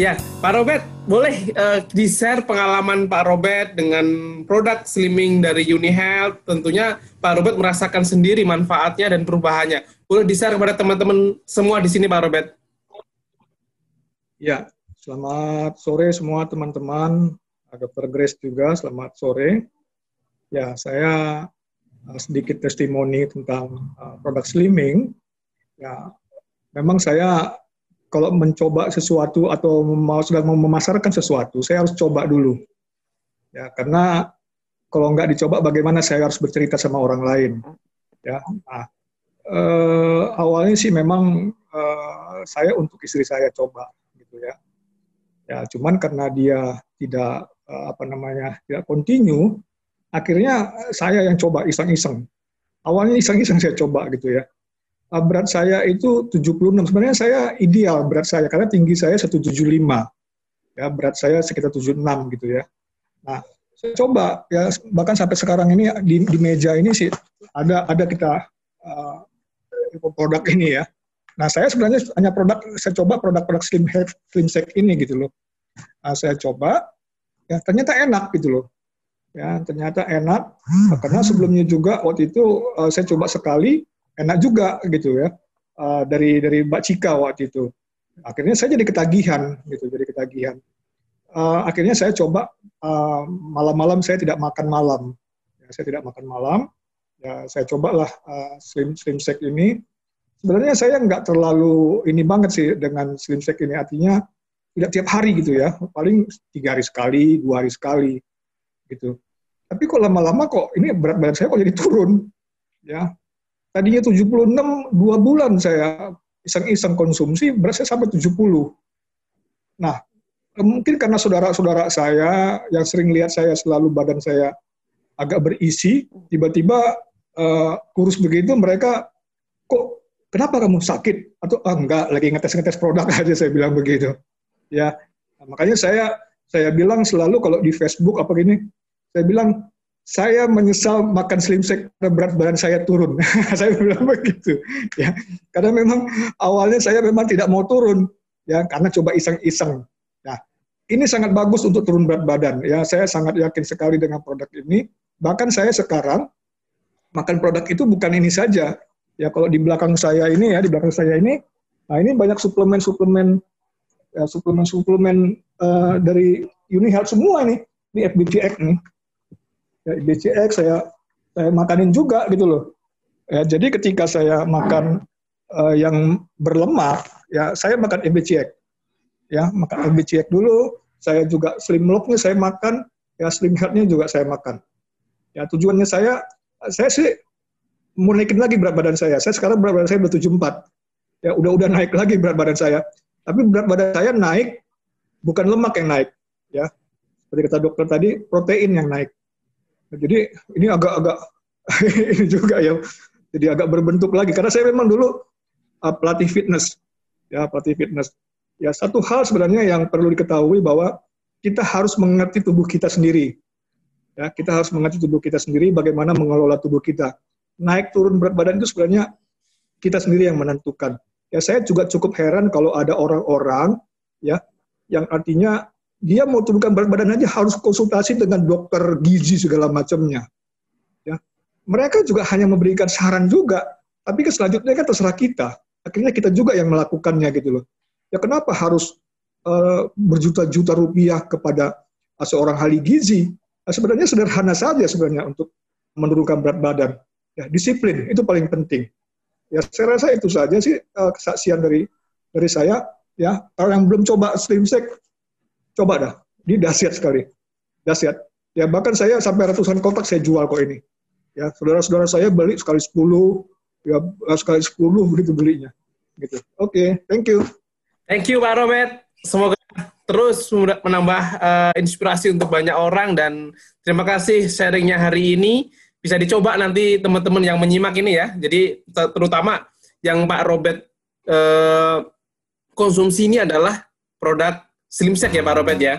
Ya, Pak Robert, boleh uh, di-share pengalaman Pak Robert dengan produk slimming dari UniHealth. Tentunya Pak Robert merasakan sendiri manfaatnya dan perubahannya. Boleh di-share kepada teman-teman semua di sini, Pak Robert. Ya, selamat sore semua teman-teman. Dr. Grace juga, selamat sore. Ya, saya uh, sedikit testimoni tentang uh, produk slimming. Ya, memang saya kalau mencoba sesuatu atau mau sedang memasarkan sesuatu, saya harus coba dulu. Ya, karena kalau nggak dicoba, bagaimana saya harus bercerita sama orang lain? Ya, nah, eh, awalnya sih memang eh, saya untuk istri saya coba, gitu ya. Ya, cuman karena dia tidak eh, apa namanya tidak continue, akhirnya saya yang coba iseng-iseng. Awalnya iseng-iseng saya coba gitu ya berat saya itu 76. Sebenarnya saya ideal berat saya karena tinggi saya 175. Ya, berat saya sekitar 76 gitu ya. Nah, saya coba ya bahkan sampai sekarang ini di, di meja ini sih ada ada kita uh, produk ini ya. Nah, saya sebenarnya hanya produk saya coba produk-produk slim health slim sec ini gitu loh. Nah, saya coba ya ternyata enak gitu loh. Ya, ternyata enak karena sebelumnya juga waktu itu uh, saya coba sekali enak juga gitu ya uh, dari dari Mbak Cika waktu itu. Akhirnya saya jadi ketagihan gitu, jadi ketagihan. Uh, akhirnya saya coba malam-malam uh, saya tidak makan malam. Ya, saya tidak makan malam. Ya, saya cobalah uh, slim slim sec ini. Sebenarnya saya nggak terlalu ini banget sih dengan slim sec ini. Artinya tidak tiap hari gitu ya. Paling tiga hari sekali, dua hari sekali gitu. Tapi kok lama-lama kok ini berat badan saya kok jadi turun. Ya, Tadinya 76, dua bulan saya iseng-iseng konsumsi, berat saya sampai 70. Nah, mungkin karena saudara-saudara saya yang sering lihat saya selalu badan saya agak berisi, tiba-tiba uh, kurus begitu, mereka kok kenapa kamu sakit? Atau ah, enggak, lagi ngetes-ngetes produk aja saya bilang begitu. Ya, nah, makanya saya saya bilang selalu kalau di Facebook apa gini, saya bilang saya menyesal makan slim shake karena berat badan saya turun. saya bilang begitu. Ya, karena memang awalnya saya memang tidak mau turun, ya, karena coba iseng-iseng. Nah, ini sangat bagus untuk turun berat badan. Ya, saya sangat yakin sekali dengan produk ini. Bahkan saya sekarang makan produk itu bukan ini saja. Ya, kalau di belakang saya ini ya, di belakang saya ini, nah ini banyak suplemen-suplemen, ya, suplemen-suplemen uh, dari UniHealth semua nih, ini FBTX nih ya, BCX saya saya makanin juga gitu loh. Ya, jadi ketika saya makan uh, yang berlemak, ya saya makan MBCX. Ya, makan MBCX dulu, saya juga slim locknya saya makan, ya slim health-nya juga saya makan. Ya, tujuannya saya saya sih mau naikin lagi berat badan saya. Saya sekarang berat badan saya udah 74. Ya, udah-udah naik lagi berat badan saya. Tapi berat badan saya naik bukan lemak yang naik, ya. Seperti kata dokter tadi, protein yang naik. Jadi ini agak-agak ini juga ya, jadi agak berbentuk lagi karena saya memang dulu uh, pelatih fitness, ya pelatih fitness. Ya satu hal sebenarnya yang perlu diketahui bahwa kita harus mengerti tubuh kita sendiri. Ya, kita harus mengerti tubuh kita sendiri, bagaimana mengelola tubuh kita. Naik turun berat badan itu sebenarnya kita sendiri yang menentukan. Ya, saya juga cukup heran kalau ada orang-orang ya yang artinya dia mau turunkan berat badan aja harus konsultasi dengan dokter gizi segala macamnya. Ya. Mereka juga hanya memberikan saran juga, tapi ke selanjutnya kan terserah kita. Akhirnya kita juga yang melakukannya gitu loh. Ya kenapa harus uh, berjuta-juta rupiah kepada uh, seorang ahli gizi? Nah, sebenarnya sederhana saja sebenarnya untuk menurunkan berat badan. Ya, disiplin itu paling penting. Ya saya rasa itu saja sih uh, kesaksian dari dari saya. Ya, kalau yang belum coba slim shake Coba dah, ini dahsyat sekali. Dahsyat. Ya bahkan saya sampai ratusan kotak saya jual kok ini. Ya, saudara-saudara saya beli sekali 10, ya sekali 10 begitu belinya. Gitu. Oke, okay, thank you. Thank you Pak Robert. Semoga terus menambah uh, inspirasi untuk banyak orang dan terima kasih sharingnya hari ini. Bisa dicoba nanti teman-teman yang menyimak ini ya. Jadi terutama yang Pak Robert uh, konsumsi ini adalah produk Slim set ya Pak Robert ya.